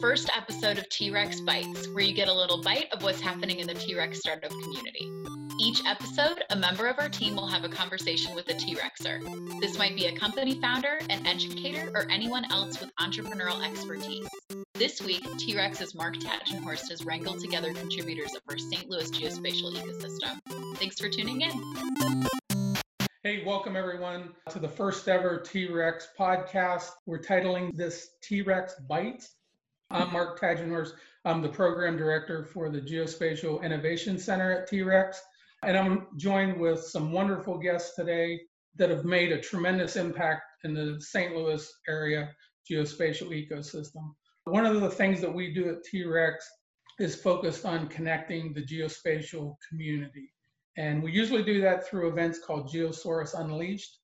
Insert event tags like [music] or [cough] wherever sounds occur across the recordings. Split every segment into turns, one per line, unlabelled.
first episode of T Rex Bites, where you get a little bite of what's happening in the T Rex startup community. Each episode, a member of our team will have a conversation with a T Rexer. This might be a company founder, an educator, or anyone else with entrepreneurial expertise. This week, T Rex's Mark Tatgenhorst has wrangled together contributors of our St. Louis geospatial ecosystem. Thanks for tuning in.
Hey, welcome everyone to the first ever T Rex podcast. We're titling this T Rex Bites. I'm Mark Tatgenhorst. I'm the program director for the Geospatial Innovation Center at T Rex. And I'm joined with some wonderful guests today that have made a tremendous impact in the St. Louis area geospatial ecosystem. One of the things that we do at T Rex is focused on connecting the geospatial community. And we usually do that through events called Geosaurus Unleashed.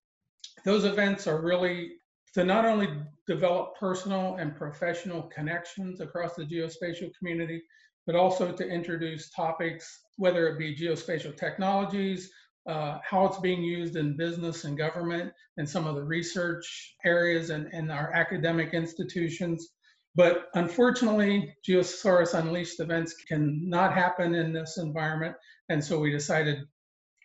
Those events are really to not only develop personal and professional connections across the geospatial community, but also to introduce topics, whether it be geospatial technologies, uh, how it's being used in business and government, and some of the research areas and, and our academic institutions. But unfortunately, Geosaurus Unleashed events cannot happen in this environment. And so we decided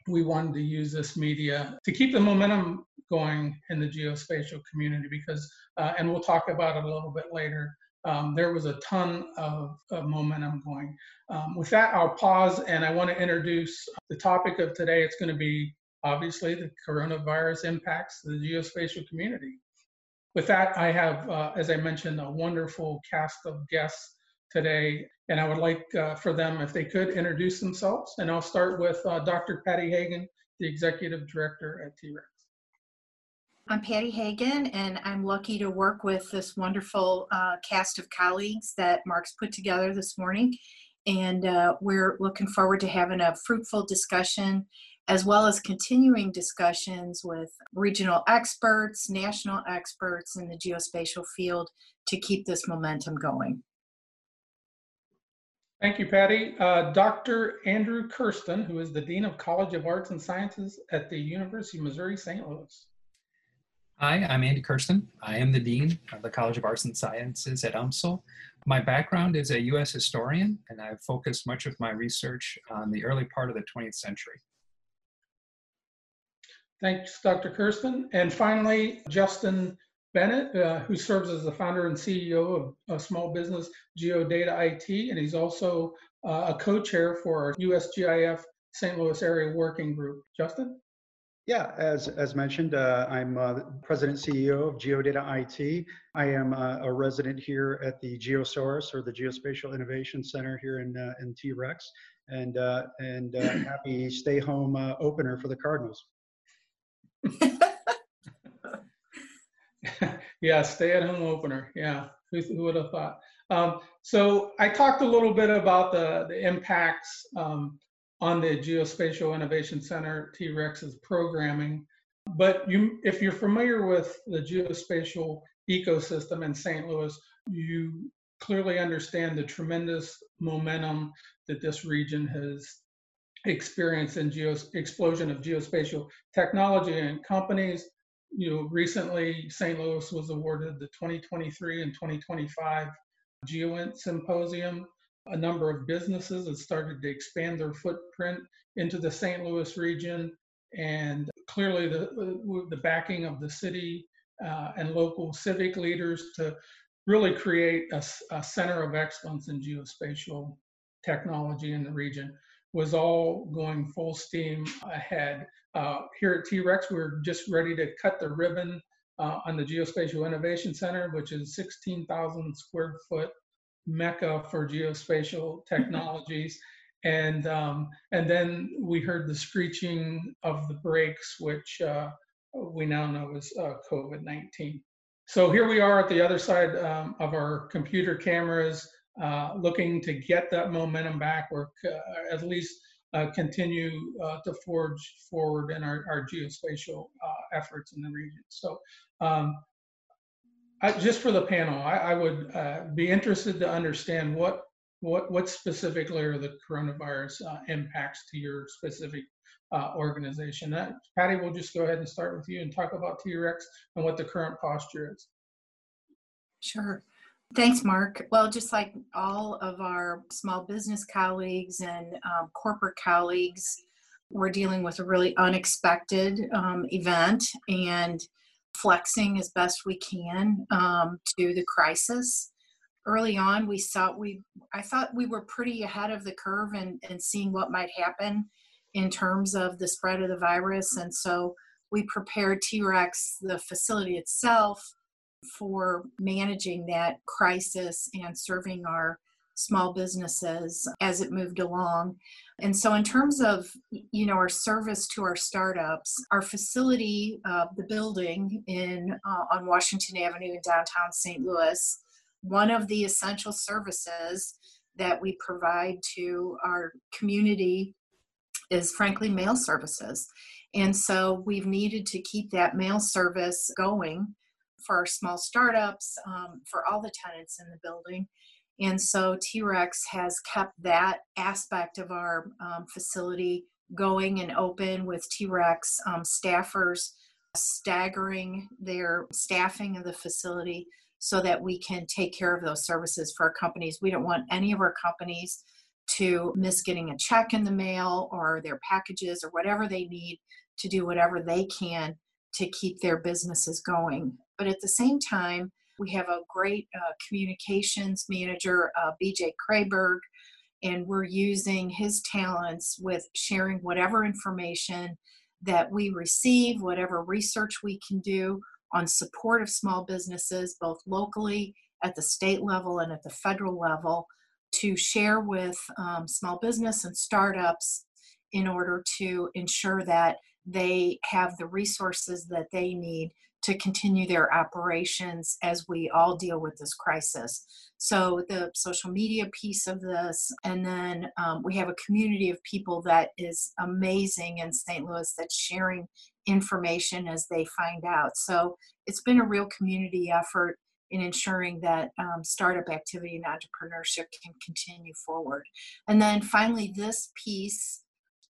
we wanted to use this media to keep the momentum going in the geospatial community because, uh, and we'll talk about it a little bit later, um, there was a ton of, of momentum going. Um, with that, I'll pause and I want to introduce the topic of today. It's going to be obviously the coronavirus impacts the geospatial community. With that, I have, uh, as I mentioned, a wonderful cast of guests today, and I would like uh, for them, if they could, introduce themselves. And I'll start with uh, Dr. Patty Hagen, the Executive Director at T-Rex.
I'm Patty Hagen, and I'm lucky to work with this wonderful uh, cast of colleagues that Mark's put together this morning. And uh, we're looking forward to having a fruitful discussion as well as continuing discussions with regional experts, national experts in the geospatial field to keep this momentum going.
Thank you, Patty. Uh, Dr. Andrew Kersten, who is the Dean of College of Arts and Sciences at the University of Missouri St. Louis.
Hi, I'm Andy Kersten. I am the Dean of the College of Arts and Sciences at UMSL. My background is a U.S. historian, and I've focused much of my research on the early part of the 20th century.
Thanks, Dr. Kersten. And finally, Justin Bennett, uh, who serves as the founder and CEO of a small business GeoData IT, and he's also uh, a co-chair for our USGIF St. Louis area working group. Justin?
Yeah, as, as mentioned, uh, I'm uh, President CEO of GeoData IT. I am uh, a resident here at the Geosaurus or the Geospatial Innovation Center here in, uh, in T-Rex and, uh, and uh, [clears throat] happy stay home opener for the Cardinals. [laughs]
yeah, stay at home opener. Yeah, who, who would have thought? Um, so I talked a little bit about the, the impacts um, on the Geospatial Innovation Center T-Rex's programming. But you, if you're familiar with the geospatial ecosystem in St. Louis, you clearly understand the tremendous momentum that this region has experienced in geos, explosion of geospatial technology and companies you know, recently St. Louis was awarded the 2023 and 2025 GeoInt Symposium. A number of businesses have started to expand their footprint into the St. Louis region, and clearly the the backing of the city uh, and local civic leaders to really create a, a center of excellence in geospatial technology in the region was all going full steam ahead. Uh, here at T-Rex, we're just ready to cut the ribbon uh, on the Geospatial Innovation Center, which is 16,000 square foot mecca for geospatial [laughs] technologies. and um, and then we heard the screeching of the brakes, which uh, we now know is uh, COVID-19. So here we are at the other side um, of our computer cameras, uh, looking to get that momentum back or uh, at least uh, continue uh, to forge forward in our, our geospatial uh, efforts in the region. So um, I, just for the panel, I, I would be interested to understand what what what specifically are the coronavirus impacts to your specific organization. That, Patty, we'll just go ahead and start with you and talk about T-Rex and what the current posture is.
Sure. Thanks, Mark. Well, just like all of our small business colleagues and um, corporate colleagues, we're dealing with a really unexpected um, event and flexing as best we can um, to the crisis. Early on, we saw we I thought we were pretty ahead of the curve and, and seeing what might happen in terms of the spread of the virus, and so we prepared T-Rex, the facility itself, for managing that crisis and serving our small businesses as it moved along. And so, in terms of you know our service to our startups, our facility, uh, the building in uh, on Washington Avenue in downtown St. Louis, one of the essential services that we provide to our community is frankly mail services. And so we've needed to keep that mail service going for our small startups, um, for all the tenants in the building. And so T Rex has kept that aspect of our um, facility going and open with T Rex um, staffers staggering their staffing of the facility so that we can take care of those services for our companies. We don't want any of our companies to miss getting a check in the mail or their packages or whatever they need to do whatever they can to keep their businesses going. But at the same time, we have a great uh, communications manager, uh, BJ Krayberg, and we're using his talents with sharing whatever information that we receive, whatever research we can do on support of small businesses, both locally at the state level and at the federal level, to share with um, small business and startups in order to ensure that they have the resources that they need to continue their operations as we all deal with this crisis. So, the social media piece of this, and then um, we have a community of people that is amazing in St. Louis that's sharing information as they find out. So, it's been a real community effort in ensuring that um, startup activity and entrepreneurship can continue forward. And then finally, this piece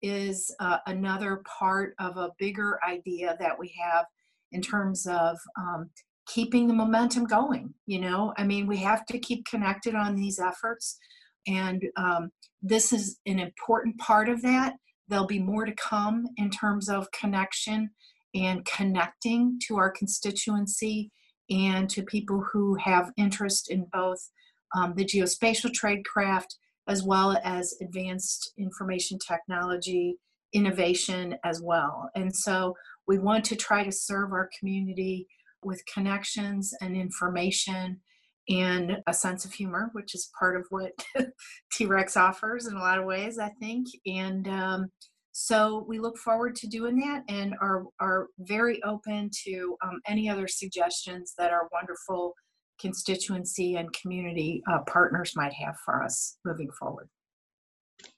is uh, another part of a bigger idea that we have in terms of um, keeping the momentum going. You know, I mean, we have to keep connected on these efforts, and um, this is an important part of that. There'll be more to come in terms of connection and connecting to our constituency and to people who have interest in both um, the geospatial tradecraft as well as advanced information technology innovation as well. And so we want to try to serve our community with connections and information and a sense of humor, which is part of what [laughs] T Rex offers in a lot of ways, I think. And um, so we look forward to doing that and are, are very open to um, any other suggestions that our wonderful constituency and community uh, partners might have for us moving forward.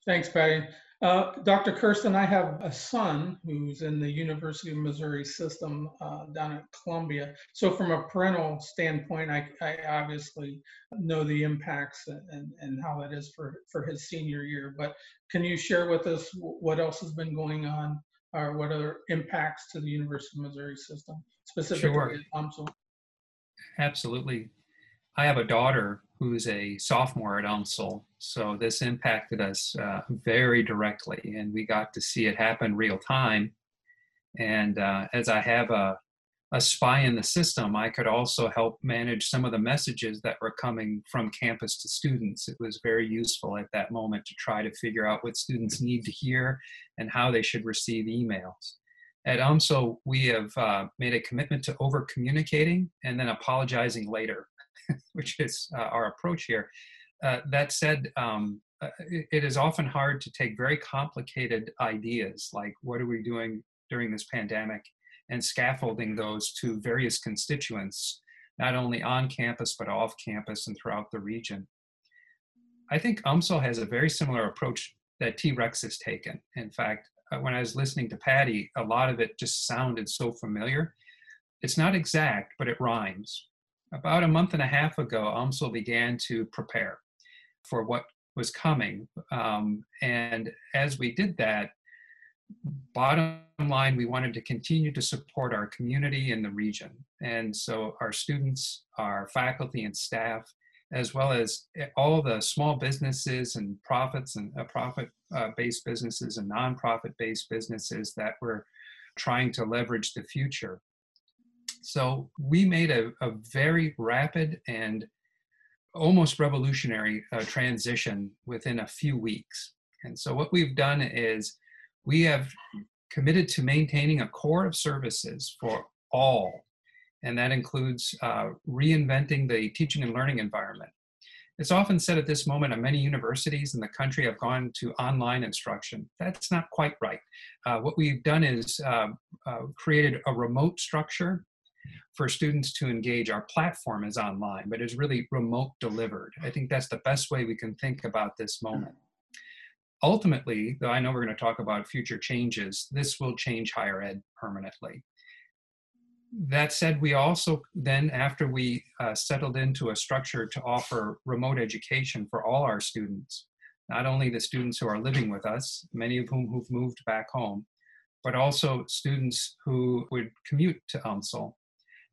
Thanks, Patty. Uh, Dr. Kersten, I have a son who's in the University of Missouri system uh, down at Columbia. So, from a parental standpoint, I, I obviously know the impacts and, and how that is for, for his senior year. But can you share with us what else has been going on or what other impacts to the University of Missouri system, specifically
sure.
UMSL?
Absolutely. I have a daughter who's a sophomore at UMSL. So this impacted us uh, very directly, and we got to see it happen real time. And uh, as I have a, a spy in the system, I could also help manage some of the messages that were coming from campus to students. It was very useful at that moment to try to figure out what students need to hear and how they should receive emails. At UMSL, we have uh, made a commitment to over communicating and then apologizing later [laughs] which is uh, our approach here. Uh, that said, um, uh, it, it is often hard to take very complicated ideas like what are we doing during this pandemic and scaffolding those to various constituents, not only on campus but off campus and throughout the region. I think UMSL has a very similar approach that T-Rex has taken. In fact, uh, when I was listening to Patty, a lot of it just sounded so familiar. It's not exact, but it rhymes about a month and a half ago, UMSL began to prepare for what was coming. Um, and as we did that, bottom line, we wanted to continue to support our community in the region. And so our students, our faculty and staff as well as eh, all the small businesses and profits and uh, profit uh, based businesses and nonprofit based businesses that were trying to leverage the future. So we made a, a very rapid and almost revolutionary uh, transition within a few weeks. And so what we've done is we have committed to maintaining a core of services for all, and that includes uh, reinventing the teaching and learning environment. It's often said at this moment many universities in the country have gone to online instruction. That's not quite right. Uh, what we've done is uh, uh created a remote structure for students to engage. Our platform is online, but is really remote delivered. I think that's the best way we can think about this moment. Ultimately, though I know we're going to talk about future changes, this will change higher ed permanently. That said, we also then, after we uh, settled into a structure to offer remote education for all our students, not only the students who are living with us, many of whom who've moved back home, but also students who would commute to UMSL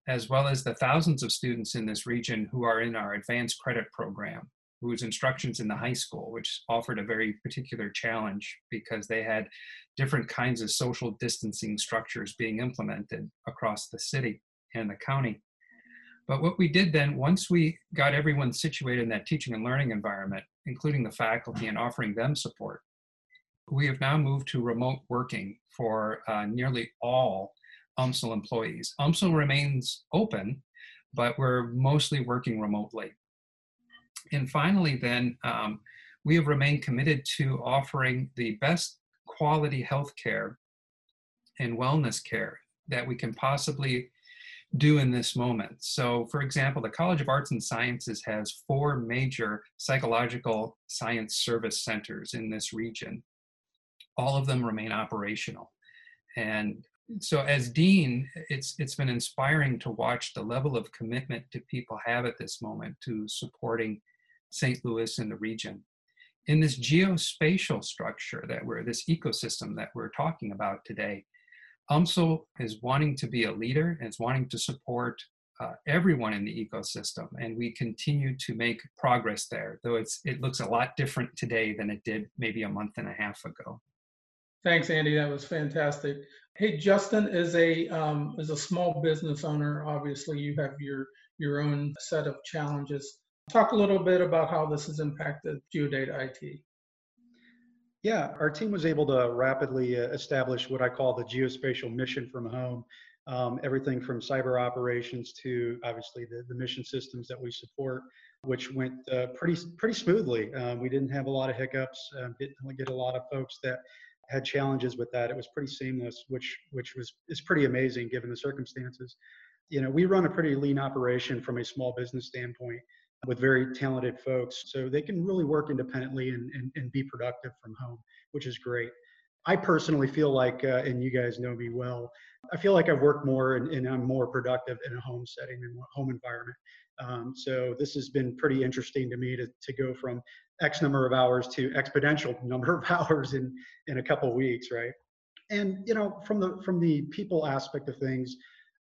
as well as the thousands of students in this region who are in our advanced credit program, whose instructions in the high school, which offered a very particular challenge because they had different kinds of social distancing structures being implemented across the city and the county. But what we did then, once we got everyone situated in that teaching and learning environment, including the faculty and offering them support, we have now moved to remote working for uh, nearly all UMSL employees. UMSL remains open, but we're mostly working remotely. And finally, then, um, we have remained committed to offering the best quality health care and wellness care that we can possibly do in this moment. So, for example, the College of Arts and Sciences has four major psychological science service centers in this region. All of them remain operational. And so as dean it's it's been inspiring to watch the level of commitment that people have at this moment to supporting st louis and the region. In this geospatial structure that we're this ecosystem that we're talking about today umsl is wanting to be a leader and is wanting to support uh, everyone in the ecosystem and we continue to make progress there though it's it looks a lot different today than it did maybe a month and a half ago
Thanks, Andy. That was fantastic. Hey, Justin is a um, is a small business owner. Obviously, you have your your own set of challenges. Talk a little bit about how this has impacted Geodata IT.
Yeah, our team was able to rapidly uh, establish what I call the geospatial mission from home. Um, everything from cyber operations to obviously the, the mission systems that we support, which went uh, pretty pretty smoothly. Um, we didn't have a lot of hiccups. Um, didn't get a lot of folks that had challenges with that. It was pretty seamless, which which was is pretty amazing given the circumstances. You know, we run a pretty lean operation from a small business standpoint with very talented folks, so they can really work independently and, and, and be productive from home, which is great. I personally feel like, uh, and you guys know me well, I feel like I've worked more and, and I'm more productive in a home setting and home environment. Um, so this has been pretty interesting to me to, to go from X number of hours to exponential [laughs] number of hours in, in a couple weeks, right? And you know, from the from the people aspect of things,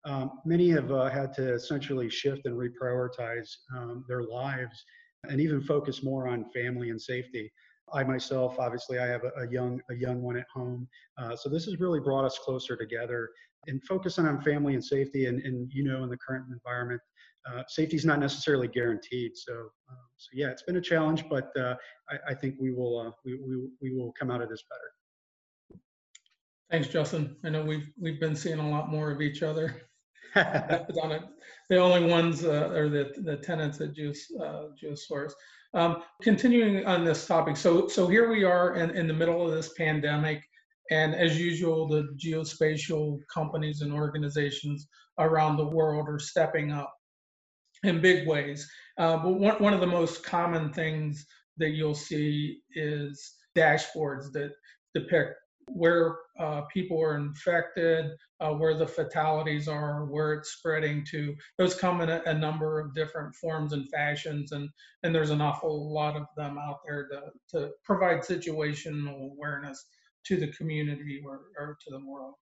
um, many have uh, had to essentially shift and reprioritize um, their lives and even focus more on family and safety. I myself, obviously, I have a, a young a young one at home, uh, so this has really brought us closer together and focusing on family and safety. And, and you know, in the current environment, uh, safety is not necessarily guaranteed. So, um, so yeah, it's been a challenge, but uh, I, I, think we will uh, we, we, we will come out of this better.
Thanks, Justin. I know we've we've been seeing a lot more of each other. [laughs] the only ones uh, are the the tenants at Geos uh, Geosaurus. Um, continuing on this topic, so so here we are in, in the middle of this pandemic, and as usual, the geospatial companies and organizations around the world are stepping up in big ways. Uh, but one, one of the most common things that you'll see is dashboards that depict where uh, people are infected, uh, where the fatalities are, where it's spreading to. Those come in a, a, number of different forms and fashions, and, and there's an awful lot of them out there to, to provide situational awareness to the community or, or to the world.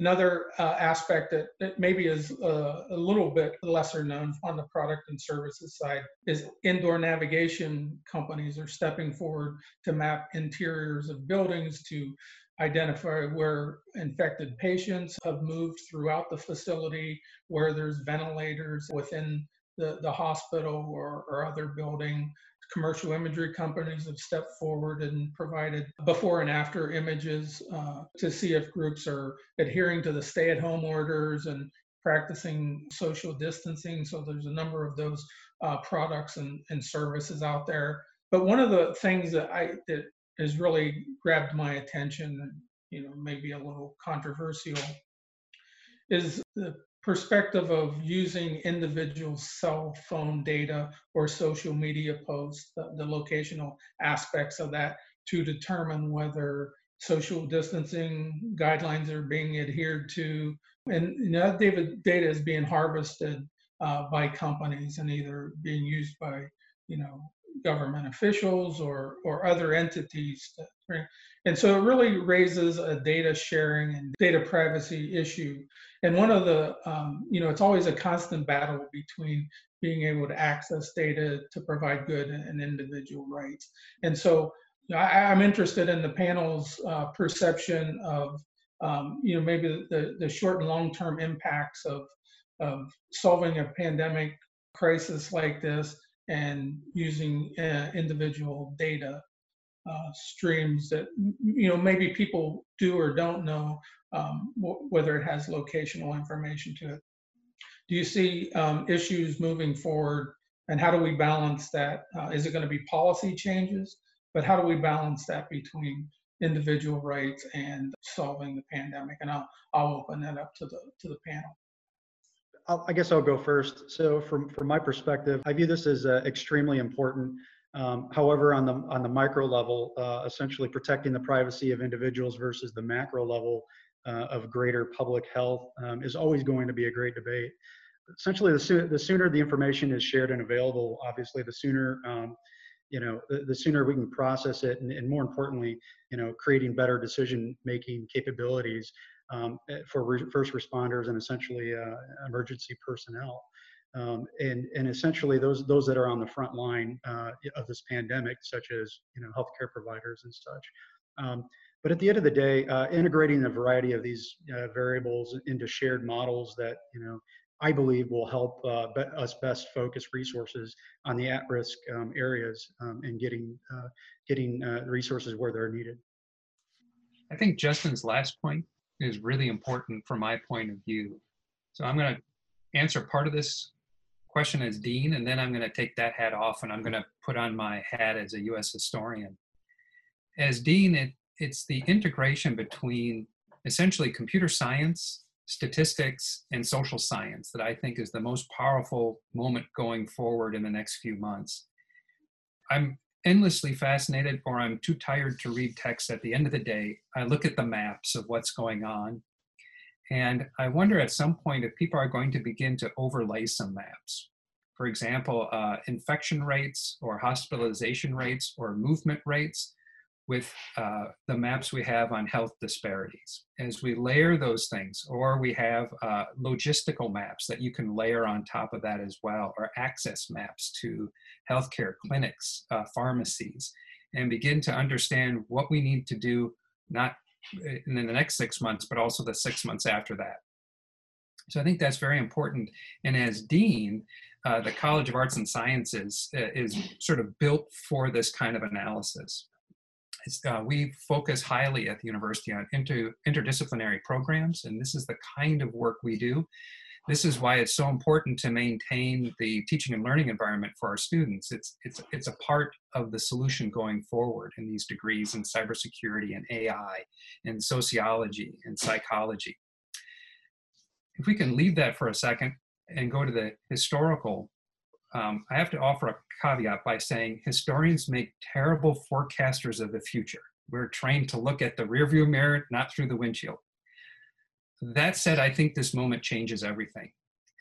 Another uh, aspect that, that maybe is uh, a little bit lesser known on the product and services side is indoor navigation companies are stepping forward to map interiors of buildings to identify where infected patients have moved throughout the facility, where there's ventilators within the, the hospital or, or other building. Commercial imagery companies have stepped forward and provided before and after images uh, to see if groups are adhering to the stay at home orders and practicing social distancing. So there's a number of those uh, products and, and services out there. But one of the things that I that has really grabbed my attention you know maybe a little controversial is the perspective of using individual cell phone data or social media posts the, the locational aspects of that to determine whether social distancing guidelines are being adhered to and you know, that data is being harvested uh, by companies and either being used by you know government officials or, or other entities. And so it really raises a data sharing and data privacy issue. And one of the, um, you know, it's always a constant battle between being able to access data to provide good and individual rights. And so I, am interested in the panel's uh, perception of, um, you know, maybe the, the short and long term impacts of, of solving a pandemic crisis like this and using uh, individual data uh, streams that you know maybe people do or don't know um, whether it has locational information to it. Do you see um, issues moving forward, and how do we balance that? Uh, is it going to be policy changes? But how do we balance that between individual rights and solving the pandemic? And I'll I'll open that up to the to the panel.
I guess I'll go first. So from, from my perspective, I view this as uh, extremely important. Um, however, on the, on the micro level, uh, essentially protecting the privacy of individuals versus the macro level uh, of greater public health um, is always going to be a great debate. Essentially, the, sooner the sooner the information is shared and available, obviously, the sooner um, you know the, the, sooner we can process it and, and more importantly you know creating better decision making capabilities um, eh, for re- first responders and essentially uh, emergency personnel. Um, and and essentially those those that are on the front line uh, of this pandemic, such as you know healthcare providers and such. Um, but at the end of the day, uh, integrating a variety of these uh, variables into shared models that you know I believe will help uh, be us best focus resources on the at-risk um, areas um, and getting uh, getting resources where they're needed.
I think Justin's last point is really important from my point of view. So I'm going to answer part of this question as dean, and then I'm going to take that hat off and I'm going to put on my hat as a U.S. historian. As dean, it, it's the integration between essentially computer science, statistics, and social science that I think is the most powerful moment going forward in the next few months. I'm endlessly fascinated or I'm too tired to read text at the end of the day, I look at the maps of what's going on. And I wonder at some point if people are going to begin to overlay some maps. For example, uh, infection rates or hospitalization rates or movement rates with uh, the maps we have on health disparities. As we layer those things, or we have uh, logistical maps that you can layer on top of that as well, or access maps to healthcare clinics, uh, pharmacies, and begin to understand what we need to do, not in the next six months, but also the six months after that. So I think that's very important. And as dean, uh, the College of Arts and Sciences uh, is sort of built for this kind of analysis uh, we focus highly at the university on inter, interdisciplinary programs, and this is the kind of work we do. This is why it's so important to maintain the teaching and learning environment for our students. It's, it's, it's a part of the solution going forward in these degrees in cybersecurity and AI and sociology and psychology. If we can leave that for a second and go to the historical um, I have to offer a caveat by saying historians make terrible forecasters of the future. We're trained to look at the rearview mirror, not through the windshield. That said, I think this moment changes everything.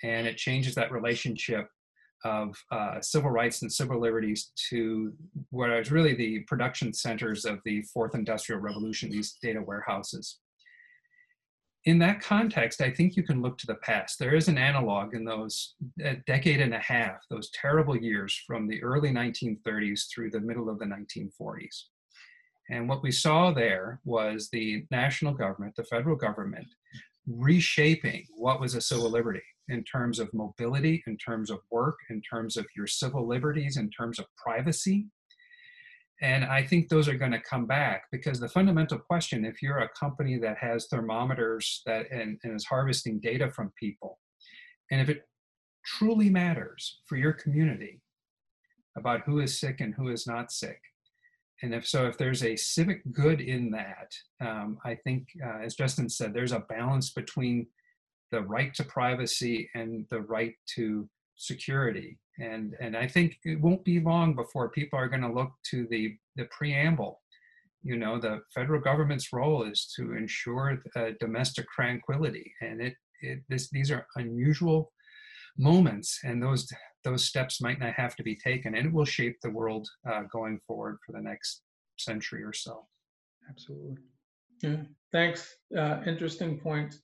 And it changes that relationship of uh, civil rights and civil liberties to what is really the production centers of the fourth industrial revolution, these data warehouses. In that context, I think you can look to the past. There is an analog in those decade and a half, those terrible years from the early 1930s through the middle of the 1940s. And what we saw there was the national government, the federal government, reshaping what was a civil liberty in terms of mobility, in terms of work, in terms of your civil liberties, in terms of privacy. And I think those are going to come back because the fundamental question if you're a company that has thermometers that and, and is harvesting data from people, and if it truly matters for your community about who is sick and who is not sick, and if so, if there's a civic good in that, um, I think, uh, as Justin said, there's a balance between the right to privacy and the right to security. And, and I think it won't be long before people are going to look to the, the preamble. You know, the federal government's role is to ensure uh, domestic tranquility. And it, it, this, these are unusual moments, and those, those steps might not have to be taken, and it will shape the world uh, going forward for the next century or so.
Absolutely.
Yeah, thanks. Uh, interesting point.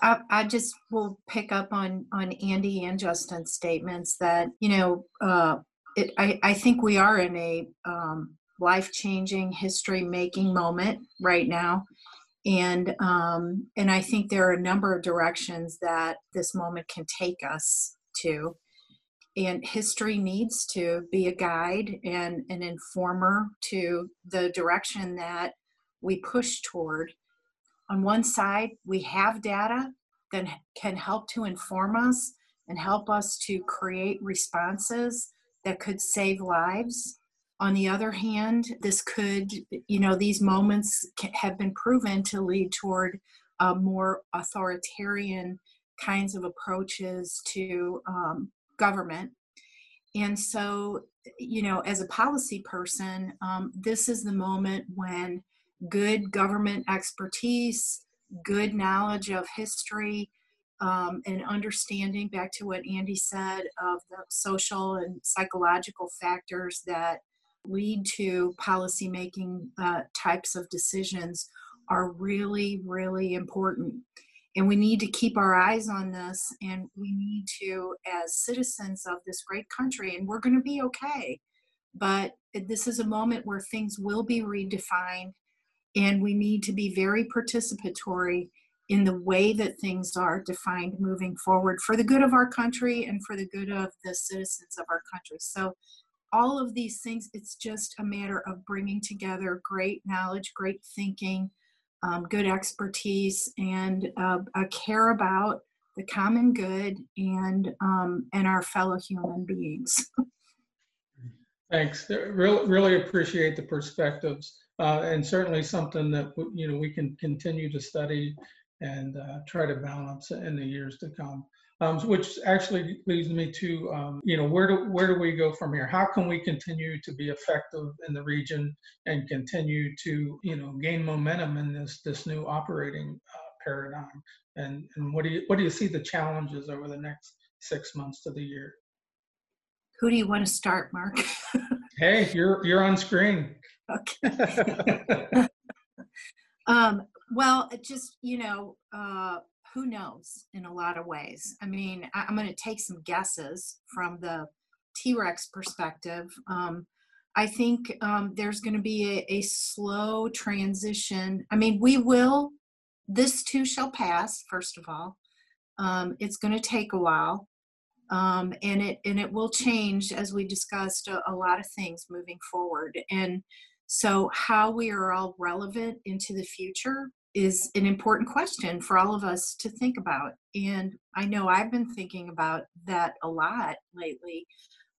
I, I just will pick up on on Andy and Justin's statements that you know uh, it, I I think we are in a um, life changing, history making moment right now, and um, and I think there are a number of directions that this moment can take us to. And history needs to be a guide and an informer to the direction that we push toward on one side, we have data that can help to inform us and help us to create responses that could save lives. On the other hand, this could, you know, these moments have been proven to lead toward a more authoritarian kinds of approaches to um, government. And so, you know, as a policy person, um, this is the moment when good government expertise, good knowledge of history, um, and understanding, back to what Andy said, of the social and psychological factors that lead to policymaking uh, types of decisions are really, really important. And we need to keep our eyes on this, and we need to, as citizens of this great country, and we're going to be okay. But this is a moment where things will be redefined and we need to be very participatory in the way that things are defined moving forward for the good of our country and for the good of the citizens of our country. So, all of these things, it's just a matter of bringing together great knowledge, great thinking, um, good expertise, and uh, a care about the common good and um, and our fellow human beings.
Thanks. Really, really appreciate the perspectives uh, and certainly something that you know we can continue to study and uh, try to balance in the years to come. Um, which actually leads me to um, you know where do where do we go from here? How can we continue to be effective in the region and continue to you know gain momentum in this this new operating uh, paradigm? And and what do you what do you see the challenges over the next six months to the year?
Who do you want to start, Mark?
hey, you're you're on screen. [laughs]
Okay. [laughs] um, well, just, you know, uh, who knows in a lot of ways. I mean, I, am going to take some guesses from the T Rex perspective. Um, I think um, there's going to be a, a, slow transition. I mean, we will, this too shall pass, first of all. Um, it's going to take a while. Um, and it and it will change as we discussed a, a lot of things moving forward and so, how we are all relevant into the future is an important question for all of us to think about. And I know I've been thinking about that a lot lately.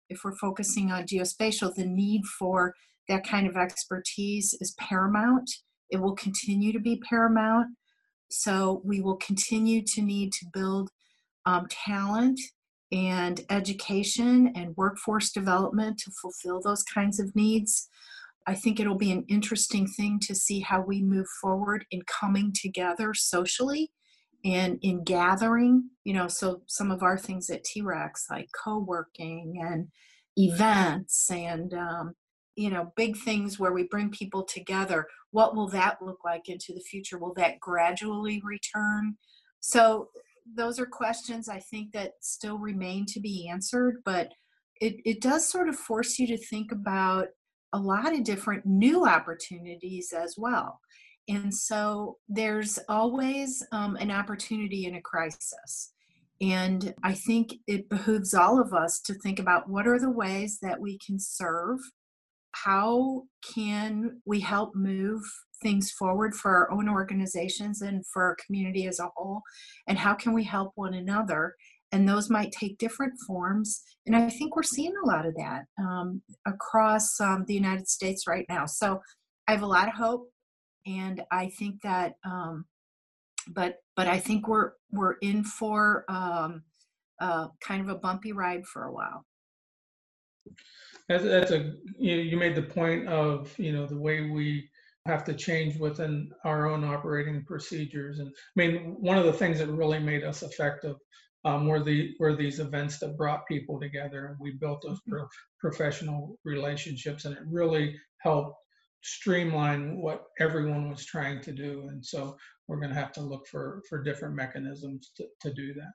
If we're focusing on geospatial, the need for that kind of expertise is paramount. It will continue to be paramount. So, we will continue to need to build um, talent and education and workforce development to fulfill those kinds of needs. I think it'll be an interesting thing to see how we move forward in coming together socially and in gathering, you know, so some of our things at T-Rex like co-working and events and um, you know big things where we bring people together. What will that look like into the future? Will that gradually return? So those are questions i think that still remain to be answered but it, it does sort of force you to think about a lot of different new opportunities as well. And so there's always um, an opportunity in a crisis. And I think it behooves all of us to think about what are the ways that we can serve? How can we help move things forward for our own organizations and for our community as a whole? And how can we help one another and those might take different forms and i think we're seeing a lot of that um, across um, the united states right now so i have a lot of hope and i think that um, but but i think we're we're in for um, uh, kind of a bumpy ride for a while
that's, that's a you, you made the point of you know the way we have to change within our own operating procedures. And I mean, one of the things that really made us effective um, were the were these events that brought people together, and we built those mm-hmm. pro- professional relationships, and it really helped streamline what everyone was trying to do. And so we're going to have to look for for different mechanisms to, to do that.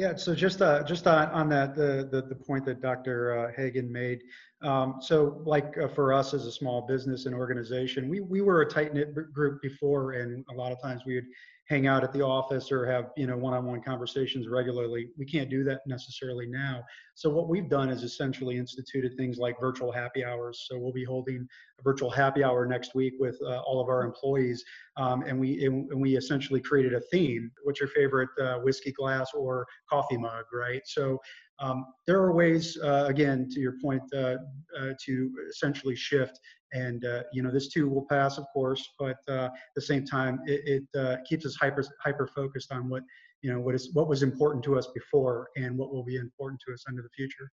Yeah, so just uh, just on, on that the, the, the point that Dr. Uh, Hagen made. Um, so like uh, for us as a small business and organization, we we were a tight knit group before, and a lot of times we would hang out at the office or have you know one-on-one conversations regularly we can't do that necessarily now. So what we've done is essentially instituted things like virtual happy hours. So we'll be holding a virtual happy hour next week with uh, all of our employees um, and we and, we essentially created a theme. What's your favorite uh, whiskey glass or coffee mug right? So um, there are ways, uh, again, to your point, uh, uh, to essentially shift. And uh, you know, this too will pass, of course, but uh, at the same time, it, it uh, keeps us hyper hyper focused on what you know what is what was important to us before and what will be important to us into the future.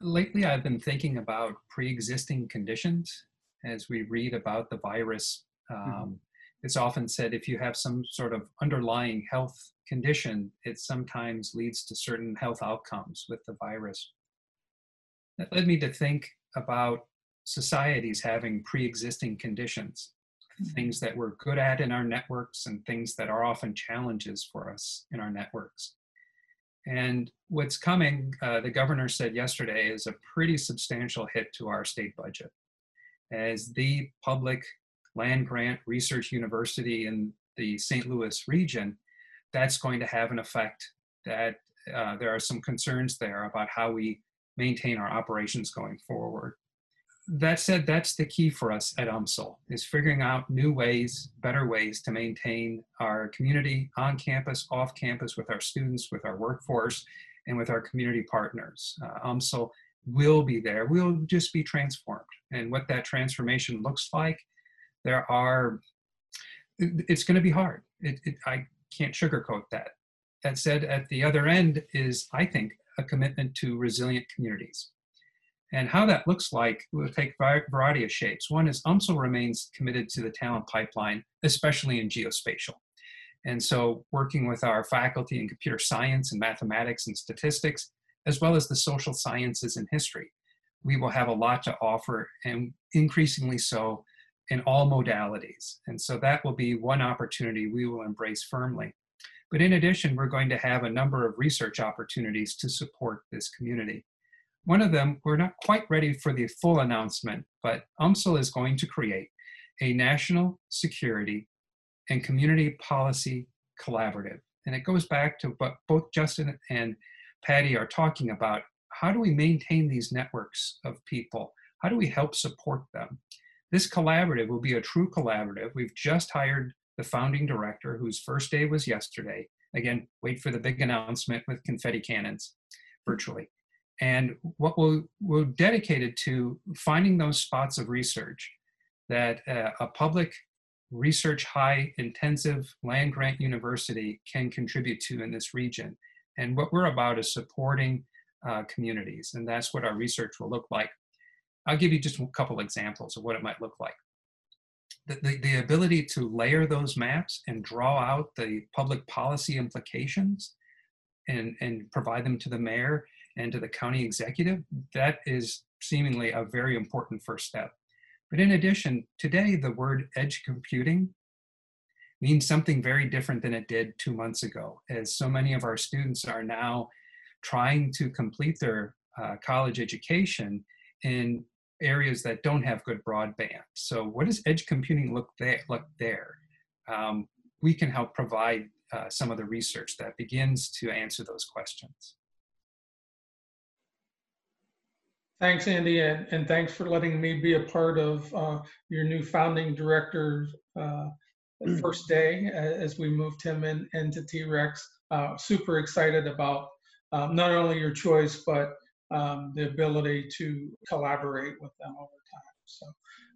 Lately, I've been thinking about pre-existing conditions as we read about the virus. Mm-hmm. Um, mm-hmm. It's often said if you have some sort of underlying health condition, it sometimes leads to certain health outcomes with the virus. That led me to think about societies having pre existing conditions, mm-hmm. things that we're good at in our networks and things that are often challenges for us in our networks. And what's coming, uh, the governor said yesterday, is a pretty substantial hit to our state budget. As the public land grant research university in the St. Louis region, that's going to have an effect that uh, there are some concerns there about how we maintain our operations going forward. That said, that's the key for us at UMSL, is figuring out new ways, better ways to maintain our community on campus, off campus, with our students, with our workforce, and with our community partners. Uh, UMSL will be there. We'll just be transformed. And what that transformation looks like, there are, it's going to be hard. It, it, I can't sugarcoat that. That said, at the other end is, I think, a commitment to resilient communities. And how that looks like will take a variety of shapes. One is UMSL remains committed to the talent pipeline, especially in geospatial. And so, working with our faculty in computer science and mathematics and statistics, as well as the social sciences and history, we will have a lot to offer, and increasingly so in all modalities. And so that will be one opportunity we will embrace firmly. But in addition, we're going to have a number of research opportunities to support this community. One of them, we're not quite ready for the full announcement, but UMSL is going to create a national security and community policy collaborative. And it goes back to what both Justin and Patty are talking about. How do we maintain these networks of people? How do we help support them? This collaborative will be a true collaborative. We've just hired the founding director, whose first day was yesterday. Again, wait for the big announcement with confetti cannons virtually. And what we'll, we're dedicated to finding those spots of research that uh, a public research high intensive land grant university can contribute to in this region. And what we're about is supporting uh, communities, and that's what our research will look like I'll give you just a couple examples of what it might look like. The, the, the ability to layer those maps and draw out the public policy implications and, and provide them to the mayor and to the county executive, that is seemingly a very important first step. But in addition, today the word edge computing means something very different than it did two months ago, as so many of our students are now trying to complete their uh, college education in areas that don't have good broadband. So what does edge computing look there? Look there? Um, we can help provide uh, some of the research that begins to answer those questions.
Thanks, Andy, and, and thanks for letting me be a part of uh, your new founding director's uh, first day as we moved him in, into T-Rex. Uh, super excited about um, not only your choice, but um, the ability to collaborate with them over time. So,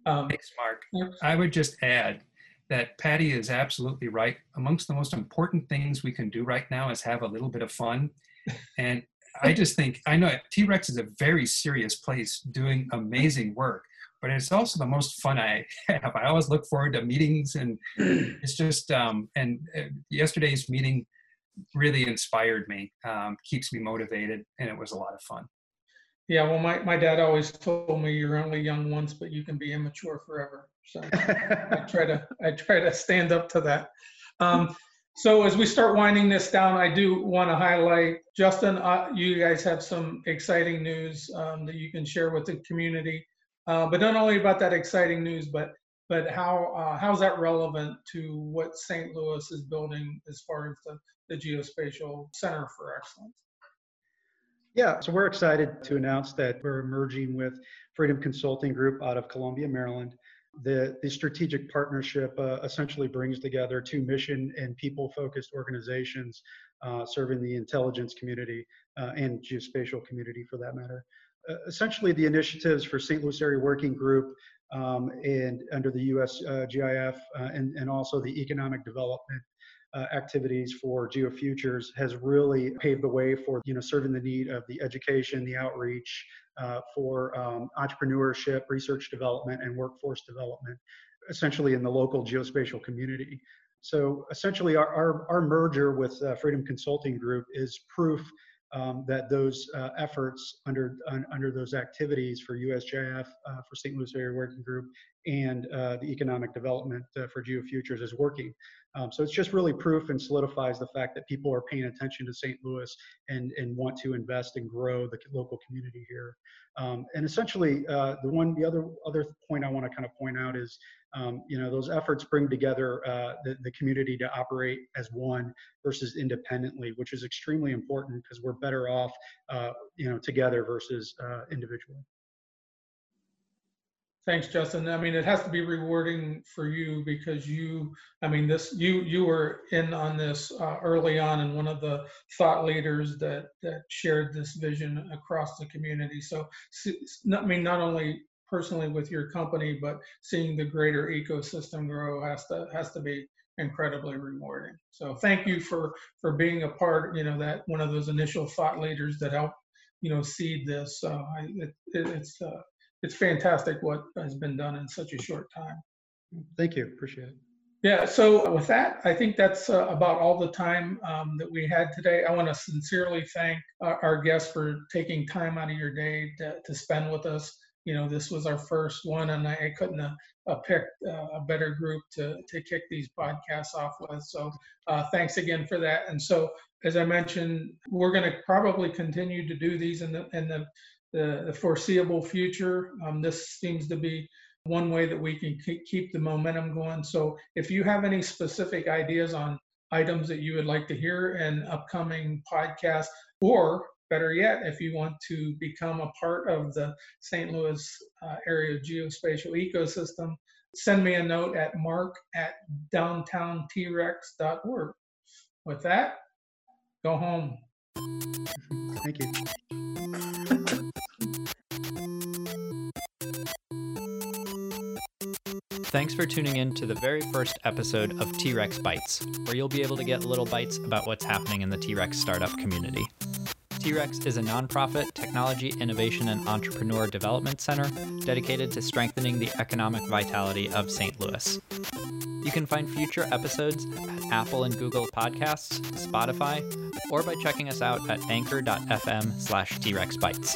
um, thanks, Mark. I would just add that Patty is absolutely right. Amongst the most important things we can do right now is have a little bit of fun. [laughs] And I just think I know T Rex is a very serious place doing amazing work, but it's also the most fun I [laughs] have. I always look forward to meetings, and [clears throat] it's just um, and uh, yesterday's meeting really inspired me, um, keeps me motivated, and it was a lot of fun.
Yeah, well, my, my dad always told me you're only young once, but you can be immature forever. So I [laughs] try to I try to stand up to that. Um, so as we start winding this down, I do want to highlight, Justin, uh, you guys have some exciting news um, that you can share with the community. Uh, but not only about that exciting news, but but how uh, how's that relevant to what St. Louis is building as far as the, the Geospatial Center for Excellence?
Yeah, so we're excited to announce that we're merging with Freedom Consulting Group out of Columbia, Maryland. The, the strategic partnership uh, essentially brings together two mission and people focused organizations uh, serving the intelligence community uh, and geospatial community for that matter. Uh, essentially, the initiatives for St. Louis Area Working Group um, and under the US uh, GIF uh, and, and also the economic development uh, activities for GeoFutures has really paved the way for you know serving the need of the education, the outreach uh, for um, entrepreneurship, research development, and workforce development, essentially in the local geospatial community. So essentially, our our, our merger with uh, Freedom Consulting Group is proof um, that those uh, efforts under under those activities for USGIF, uh, for St. Louis Area Working Group, and uh, the economic development uh, for GeoFutures is working. Um, so it's just really proof and solidifies the fact that people are paying attention to St. Louis and, and want to invest and grow the local community here. Um, and essentially, uh, the one, the other other point I want to kind of point out is, um, you know, those efforts bring together uh, the, the community to operate as one versus independently, which is extremely important because we're better off, uh, you know, together versus uh, individually.
Thanks, Justin. I mean, it has to be rewarding for you because you, I mean, this you you were in on this uh, early on and one of the thought leaders that that shared this vision across the community. So, I mean, not only personally with your company, but seeing the greater ecosystem grow has to has to be incredibly rewarding. So, thank you for for being a part. You know, that one of those initial thought leaders that helped you know seed this. I, it, it, it's uh, it's fantastic what has been done in such a short time.
Thank you. Appreciate it.
Yeah, so with that, I think that's uh, about all the time um, that we had today. I want to sincerely thank our, our, guests for taking time out of your day to, to, spend with us. You know, this was our first one, and I, I couldn't have uh, picked uh, a better group to, to kick these podcasts off with. So uh, thanks again for that. And so, as I mentioned, we're going to probably continue to do these in the in the the, the foreseeable future. Um, this seems to be one way that we can keep the momentum going. So if you have any specific ideas on items that you would like to hear in upcoming podcasts, or better yet, if you want to become a part of the St. Louis uh, area geospatial ecosystem, send me a note at mark at downtowntrex.org. With that, go home.
Thank you.
Thanks for tuning in to the very first episode of T Rex Bites, where you'll be able to get little bites about what's happening in the T Rex startup community. T-Rex is a nonprofit technology, innovation, and entrepreneur development center dedicated to strengthening the economic vitality of St. Louis. You can find future episodes at Apple and Google Podcasts, Spotify, or by checking us out at anchor.fm slash T-Rex Bytes.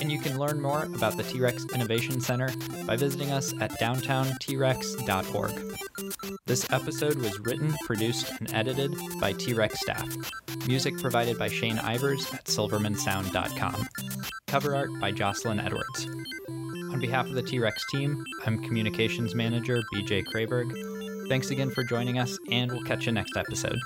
And you can learn more about the T-Rex Innovation Center by visiting us at downtowntrex.org. This episode was written, produced, and edited by T-Rex staff. Music provided by Shane Ivers at silvermansound.com. Cover art by Jocelyn Edwards. On behalf of the T-Rex team, I'm Communications Manager BJ Krayberg. Thanks again for joining us, and we'll catch you next episode.